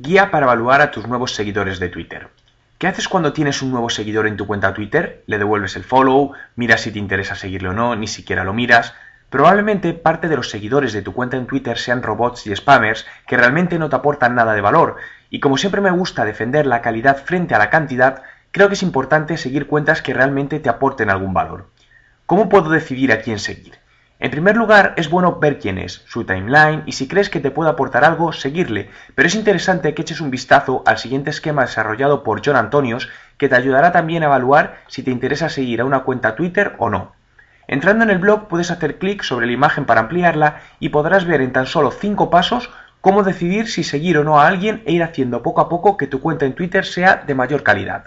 Guía para evaluar a tus nuevos seguidores de Twitter. ¿Qué haces cuando tienes un nuevo seguidor en tu cuenta Twitter? ¿Le devuelves el follow? ¿Miras si te interesa seguirle o no? ¿Ni siquiera lo miras? Probablemente parte de los seguidores de tu cuenta en Twitter sean robots y spammers que realmente no te aportan nada de valor, y como siempre me gusta defender la calidad frente a la cantidad, creo que es importante seguir cuentas que realmente te aporten algún valor. ¿Cómo puedo decidir a quién seguir? En primer lugar, es bueno ver quién es, su timeline y si crees que te puede aportar algo, seguirle, pero es interesante que eches un vistazo al siguiente esquema desarrollado por John Antonios que te ayudará también a evaluar si te interesa seguir a una cuenta Twitter o no. Entrando en el blog puedes hacer clic sobre la imagen para ampliarla y podrás ver en tan solo 5 pasos cómo decidir si seguir o no a alguien e ir haciendo poco a poco que tu cuenta en Twitter sea de mayor calidad.